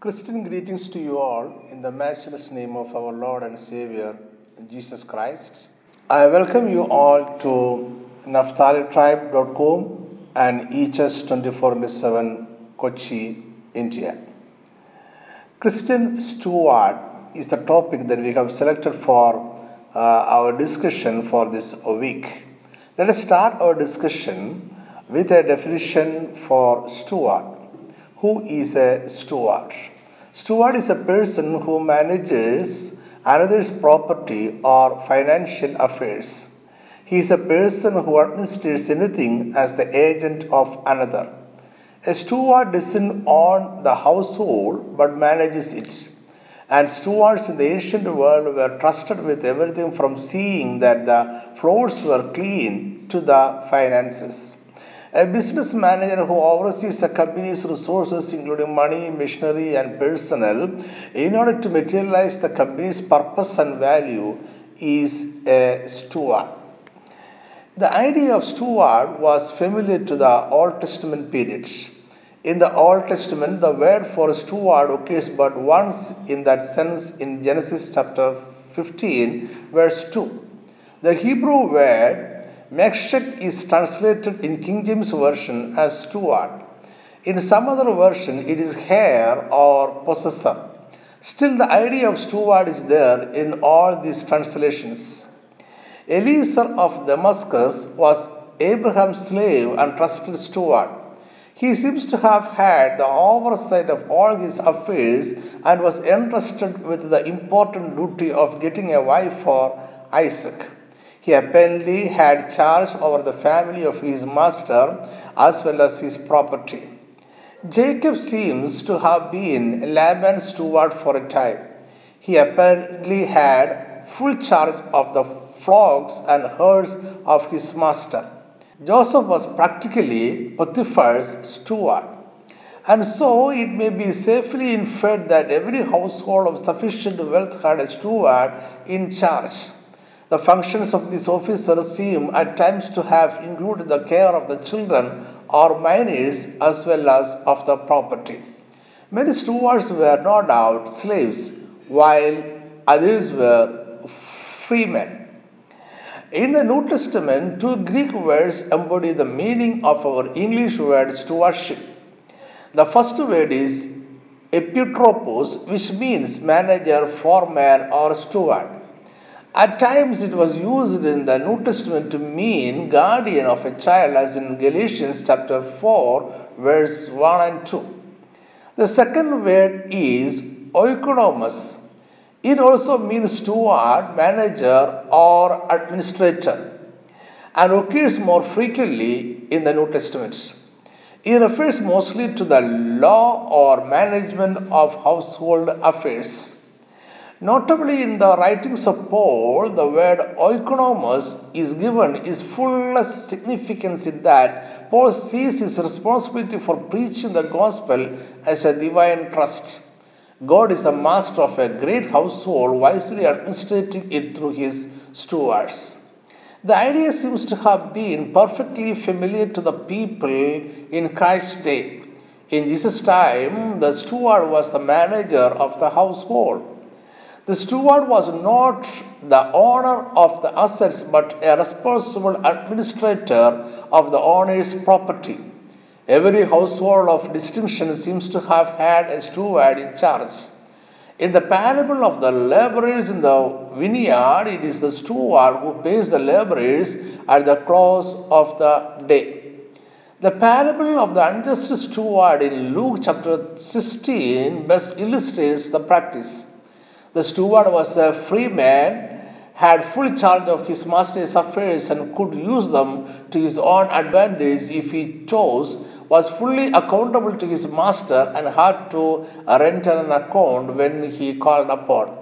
Christian greetings to you all in the matchless name of our Lord and Savior Jesus Christ. I welcome you all to NaphtaliTribe.com and EHS 24 7 Kochi, India. Christian steward is the topic that we have selected for uh, our discussion for this week. Let us start our discussion with a definition for steward. Who is a steward? Steward is a person who manages another's property or financial affairs. He is a person who administers anything as the agent of another. A steward doesn't own the household but manages it. And stewards in the ancient world were trusted with everything from seeing that the floors were clean to the finances. A business manager who oversees a company's resources, including money, machinery, and personnel, in order to materialize the company's purpose and value, is a steward. The idea of steward was familiar to the Old Testament periods. In the Old Testament, the word for steward occurs but once in that sense in Genesis chapter 15, verse 2. The Hebrew word Meshech is translated in King James Version as steward. In some other version, it is heir or possessor. Still, the idea of steward is there in all these translations. Eliezer of Damascus was Abraham's slave and trusted steward. He seems to have had the oversight of all his affairs and was entrusted with the important duty of getting a wife for Isaac. He apparently had charge over the family of his master as well as his property. Jacob seems to have been Laban's steward for a time. He apparently had full charge of the flocks and herds of his master. Joseph was practically Potiphar's steward. And so it may be safely inferred that every household of sufficient wealth had a steward in charge. The functions of this officer seem at times to have included the care of the children or minors as well as of the property. Many stewards were no doubt slaves, while others were freemen. In the New Testament, two Greek words embody the meaning of our English word stewardship. The first word is epitropos, which means manager, foreman, or steward. At times it was used in the New Testament to mean guardian of a child, as in Galatians chapter 4, verse 1 and 2. The second word is oikonomos. It also means steward, manager, or administrator, and occurs more frequently in the New Testament. It refers mostly to the law or management of household affairs. Notably, in the writings of Paul, the word oikonomos is given its fullest significance in that Paul sees his responsibility for preaching the gospel as a divine trust. God is a master of a great household, wisely administrating it through his stewards. The idea seems to have been perfectly familiar to the people in Christ's day. In Jesus' time, the steward was the manager of the household. The steward was not the owner of the assets but a responsible administrator of the owner's property. Every household of distinction seems to have had a steward in charge. In the parable of the laborers in the vineyard, it is the steward who pays the laborers at the close of the day. The parable of the unjust steward in Luke chapter 16 best illustrates the practice. The steward was a free man, had full charge of his master's affairs, and could use them to his own advantage if he chose, was fully accountable to his master, and had to render an account when he called upon.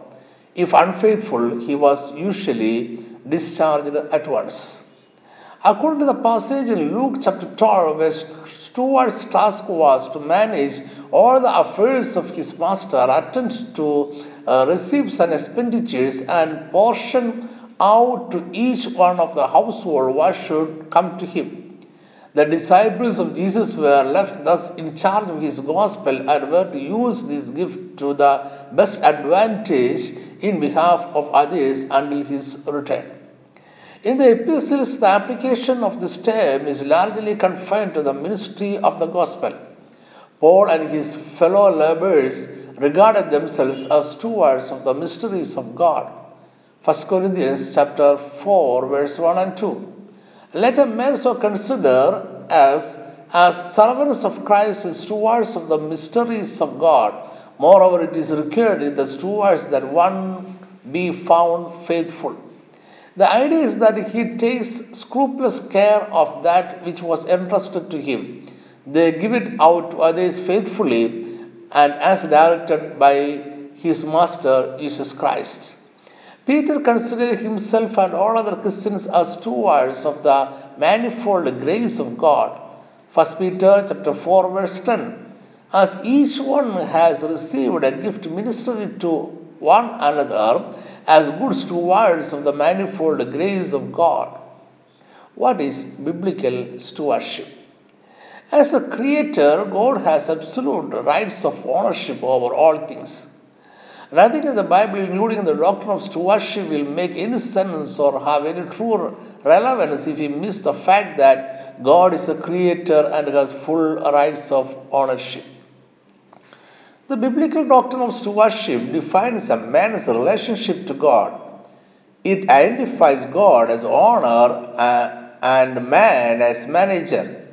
If unfaithful, he was usually discharged at once. According to the passage in Luke chapter 12, where steward's task was to manage all the affairs of his master, attend to uh, receipts and expenditures, and portion out to each one of the household what should come to him. The disciples of Jesus were left thus in charge of his gospel and were to use this gift to the best advantage in behalf of others until his return. In the epistles, the application of this term is largely confined to the ministry of the gospel. Paul and his fellow laborers regarded themselves as stewards of the mysteries of God. 1 Corinthians chapter 4 verse 1 and 2. Let a man so consider as as servants of Christ and stewards of the mysteries of God. Moreover, it is required in the stewards that one be found faithful. The idea is that he takes scrupulous care of that which was entrusted to him. They give it out to others faithfully and as directed by his master Jesus Christ. Peter considered himself and all other Christians as stewards of the manifold grace of God. 1 Peter chapter 4 verse 10. As each one has received a gift ministered to one another as good stewards of the manifold grace of God. What is biblical stewardship? As the Creator, God has absolute rights of ownership over all things. Nothing in the Bible, including the doctrine of stewardship, will make any sense or have any true relevance if we miss the fact that God is a creator and has full rights of ownership. The biblical doctrine of stewardship defines a man's relationship to God. It identifies God as owner uh, and man as manager.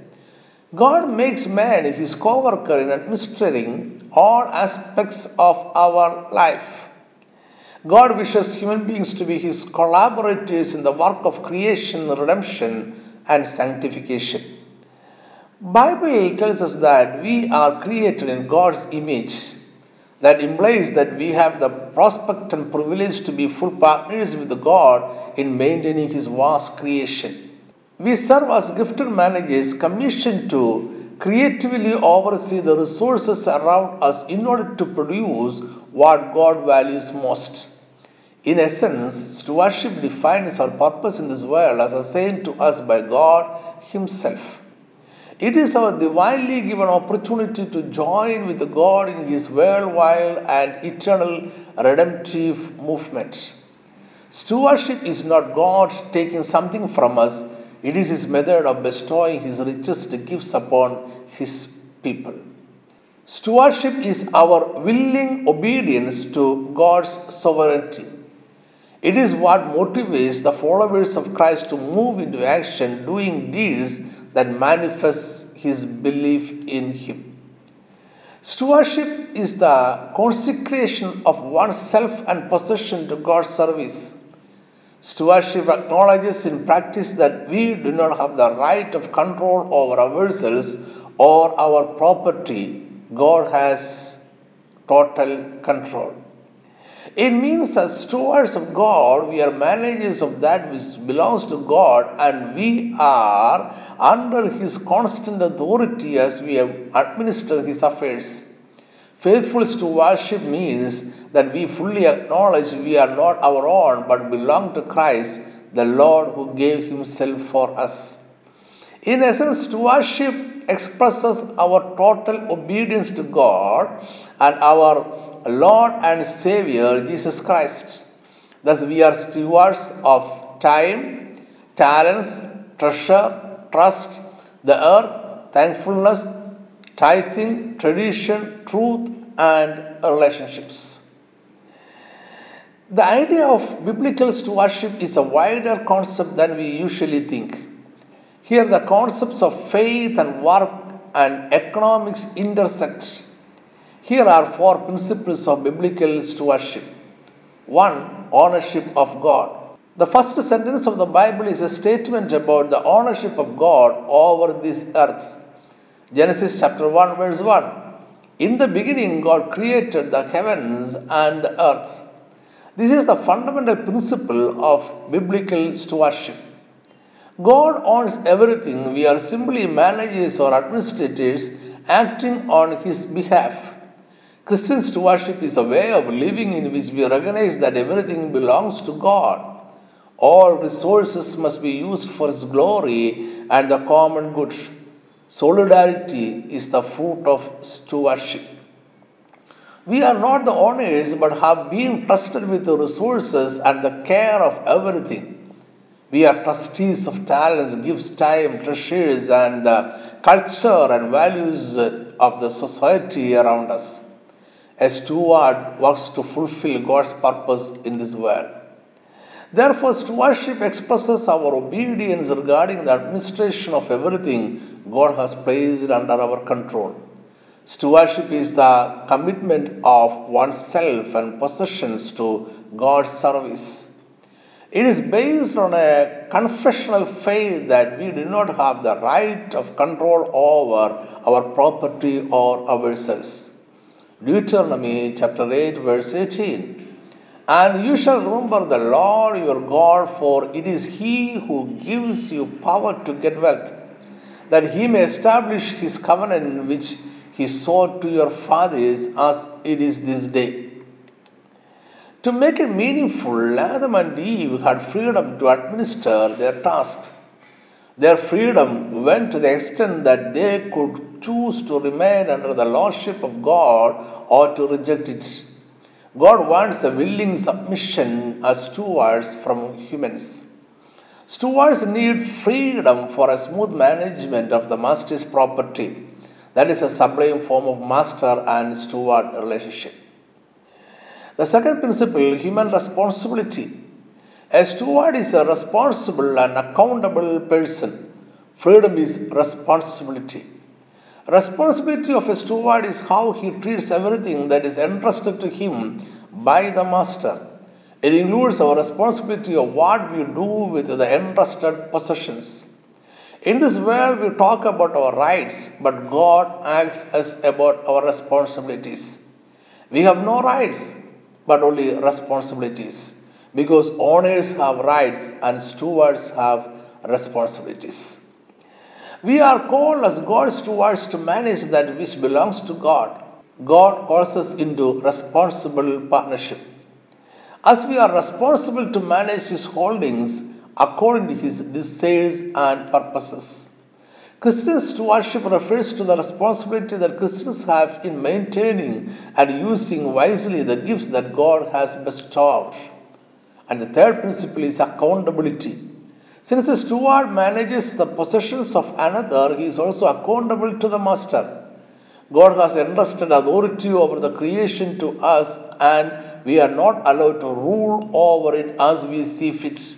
God makes man his co worker in administering all aspects of our life. God wishes human beings to be his collaborators in the work of creation, redemption, and sanctification. Bible tells us that we are created in God's image. That implies that we have the prospect and privilege to be full partners with God in maintaining his vast creation. We serve as gifted managers commissioned to creatively oversee the resources around us in order to produce what God values most. In essence, stewardship defines our purpose in this world as assigned to us by God Himself. It is our divinely given opportunity to join with God in His worldwide and eternal redemptive movement. Stewardship is not God taking something from us, it is his method of bestowing his richest gifts upon his people. Stewardship is our willing obedience to God's sovereignty. It is what motivates the followers of Christ to move into action, doing deeds that manifest his belief in him. Stewardship is the consecration of oneself and possession to God's service. Stewardship acknowledges in practice that we do not have the right of control over ourselves or our property. God has total control. It means as stewards of God, we are managers of that which belongs to God and we are under His constant authority as we administer His affairs. Faithful stewardship means that we fully acknowledge we are not our own but belong to Christ, the Lord who gave Himself for us. In essence, stewardship expresses our total obedience to God and our Lord and Savior Jesus Christ. Thus, we are stewards of time, talents, treasure, trust, the earth, thankfulness, tithing, tradition, truth, and relationships. The idea of biblical stewardship is a wider concept than we usually think. Here, the concepts of faith and work and economics intersect. Here are four principles of biblical stewardship. One, ownership of God. The first sentence of the Bible is a statement about the ownership of God over this earth. Genesis chapter 1, verse 1. In the beginning, God created the heavens and the earth. This is the fundamental principle of biblical stewardship. God owns everything. We are simply managers or administrators acting on His behalf. Christian stewardship is a way of living in which we recognize that everything belongs to God. All resources must be used for His glory and the common good. Solidarity is the fruit of stewardship. We are not the owners but have been trusted with the resources and the care of everything. We are trustees of talents, gifts, time, treasures, and the culture and values of the society around us. A steward works to fulfill God's purpose in this world. Therefore, stewardship expresses our obedience regarding the administration of everything God has placed under our control. Stewardship is the commitment of oneself and possessions to God's service. It is based on a confessional faith that we do not have the right of control over our property or ourselves. Deuteronomy chapter 8, verse 18. And you shall remember the Lord your God, for it is He who gives you power to get wealth, that He may establish His covenant which he swore to your fathers as it is this day. To make it meaningful, Adam and Eve had freedom to administer their tasks. Their freedom went to the extent that they could choose to remain under the lordship of God or to reject it. God wants a willing submission as stewards from humans. Stewards need freedom for a smooth management of the master's property. That is a sublime form of master and steward relationship. The second principle, human responsibility. A steward is a responsible and accountable person. Freedom is responsibility. Responsibility of a steward is how he treats everything that is entrusted to him by the master. It includes our responsibility of what we do with the entrusted possessions. In this world, we talk about our rights, but God asks us about our responsibilities. We have no rights, but only responsibilities, because owners have rights and stewards have responsibilities. We are called as God's stewards to manage that which belongs to God. God calls us into responsible partnership. As we are responsible to manage His holdings, according to his desires and purposes. Christian stewardship refers to the responsibility that Christians have in maintaining and using wisely the gifts that God has bestowed. And the third principle is accountability. Since a steward manages the possessions of another, he is also accountable to the master. God has entrusted authority over the creation to us, and we are not allowed to rule over it as we see fit.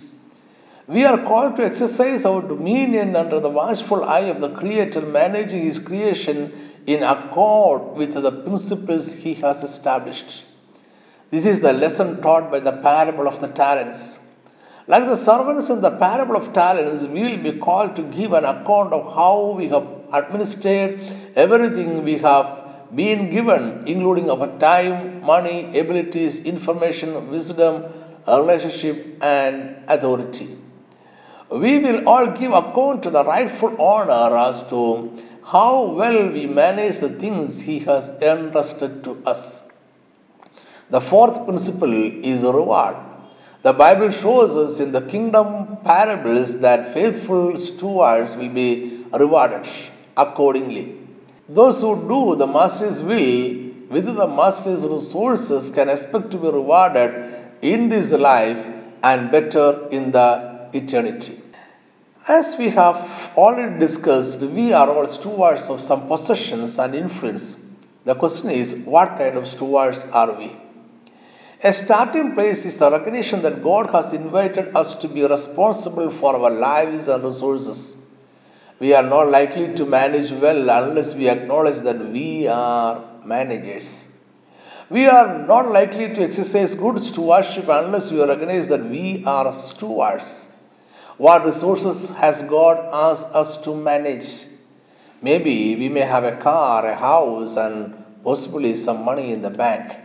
We are called to exercise our dominion under the watchful eye of the Creator, managing His creation in accord with the principles He has established. This is the lesson taught by the parable of the talents. Like the servants in the parable of talents, we will be called to give an account of how we have administered everything we have been given, including our time, money, abilities, information, wisdom, relationship, and authority we will all give account to the rightful owner as to how well we manage the things he has entrusted to us. The fourth principle is reward. The Bible shows us in the kingdom parables that faithful stewards will be rewarded accordingly. Those who do the master's will with the master's resources can expect to be rewarded in this life and better in the eternity. As we have already discussed, we are all stewards of some possessions and influence. The question is, what kind of stewards are we? A starting place is the recognition that God has invited us to be responsible for our lives and resources. We are not likely to manage well unless we acknowledge that we are managers. We are not likely to exercise good stewardship unless we recognize that we are stewards. What resources has God asked us to manage? Maybe we may have a car, a house, and possibly some money in the bank.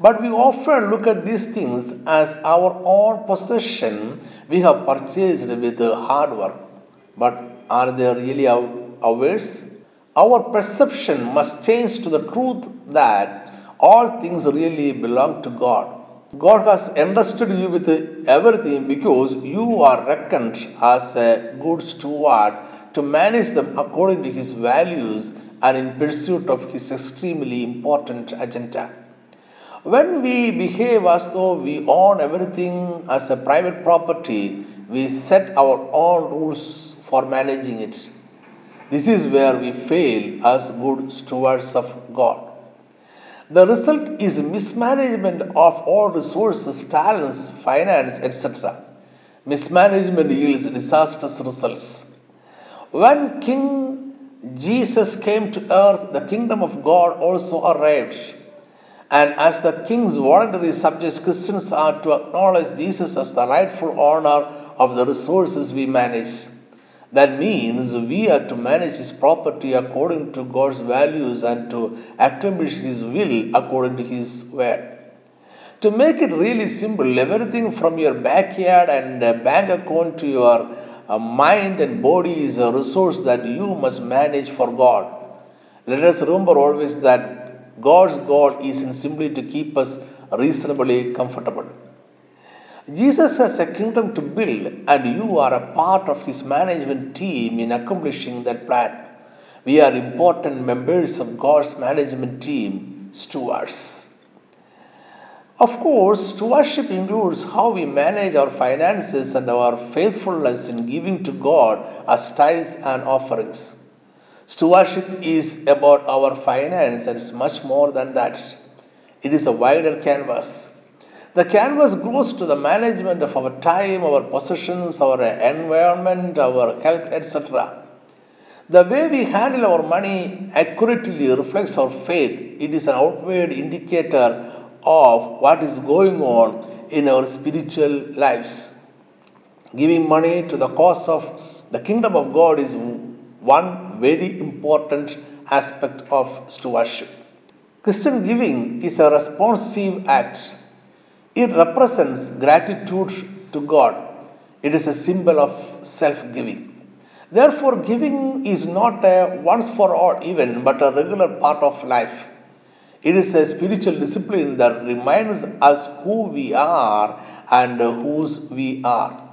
But we often look at these things as our own possession we have purchased with hard work. But are they really ours? Our perception must change to the truth that all things really belong to God. God has entrusted you with everything because you are reckoned as a good steward to manage them according to his values and in pursuit of his extremely important agenda. When we behave as though we own everything as a private property, we set our own rules for managing it. This is where we fail as good stewards of God. The result is mismanagement of all resources, talents, finance, etc. Mismanagement yields disastrous results. When King Jesus came to earth, the kingdom of God also arrived. And as the king's voluntary subjects, Christians are to acknowledge Jesus as the rightful owner of the resources we manage. That means we are to manage his property according to God's values and to accomplish his will according to his word. To make it really simple, everything from your backyard and bank account to your uh, mind and body is a resource that you must manage for God. Let us remember always that God's goal isn't simply to keep us reasonably comfortable. Jesus has a kingdom to build, and you are a part of his management team in accomplishing that plan. We are important members of God's management team, stewards. Of course, stewardship includes how we manage our finances and our faithfulness in giving to God as tithes and offerings. Stewardship is about our finance and it's much more than that. It is a wider canvas. The canvas goes to the management of our time, our possessions, our environment, our health, etc. The way we handle our money accurately reflects our faith. It is an outward indicator of what is going on in our spiritual lives. Giving money to the cause of the kingdom of God is one very important aspect of stewardship. Christian giving is a responsive act. It represents gratitude to God. It is a symbol of self giving. Therefore, giving is not a once for all event but a regular part of life. It is a spiritual discipline that reminds us who we are and whose we are.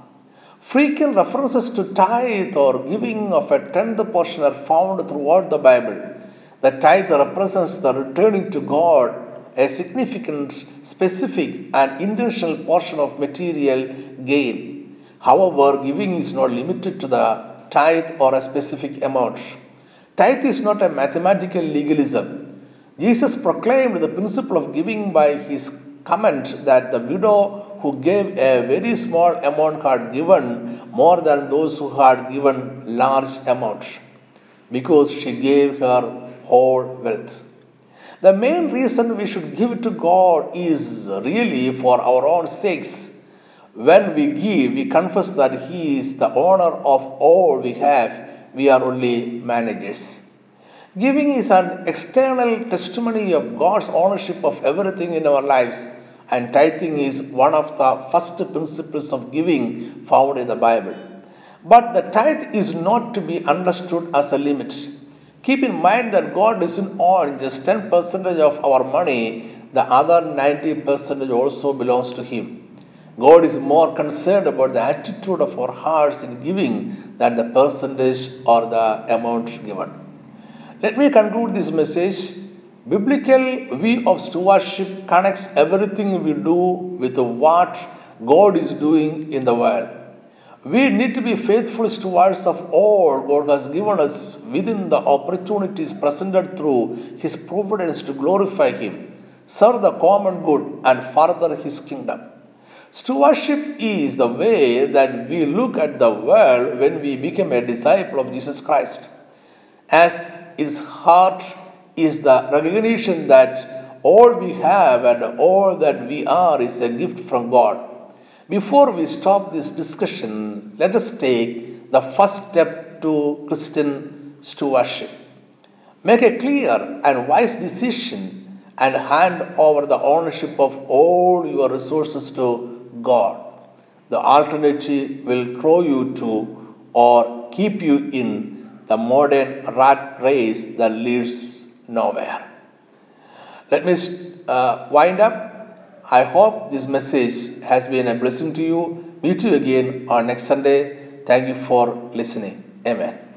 Frequent references to tithe or giving of a tenth portion are found throughout the Bible. The tithe represents the returning to God a significant, specific, and intentional portion of material gain. However, giving is not limited to the tithe or a specific amount. Tithe is not a mathematical legalism. Jesus proclaimed the principle of giving by his comment that the widow who gave a very small amount had given more than those who had given large amounts because she gave her whole wealth. The main reason we should give to God is really for our own sakes. When we give, we confess that He is the owner of all we have, we are only managers. Giving is an external testimony of God's ownership of everything in our lives, and tithing is one of the first principles of giving found in the Bible. But the tithe is not to be understood as a limit. Keep in mind that God doesn't own just 10% of our money, the other 90% also belongs to Him. God is more concerned about the attitude of our hearts in giving than the percentage or the amount given. Let me conclude this message. Biblical view of stewardship connects everything we do with what God is doing in the world. We need to be faithful stewards of all God has given us within the opportunities presented through His providence to glorify Him, serve the common good, and further His kingdom. Stewardship is the way that we look at the world when we become a disciple of Jesus Christ. As its heart is the recognition that all we have and all that we are is a gift from God. Before we stop this discussion, let us take the first step to Christian stewardship. Make a clear and wise decision and hand over the ownership of all your resources to God. The alternative will throw you to or keep you in the modern rat race that leads nowhere. Let me uh, wind up. I hope this message has been a blessing to you. Meet you again on next Sunday. Thank you for listening. Amen.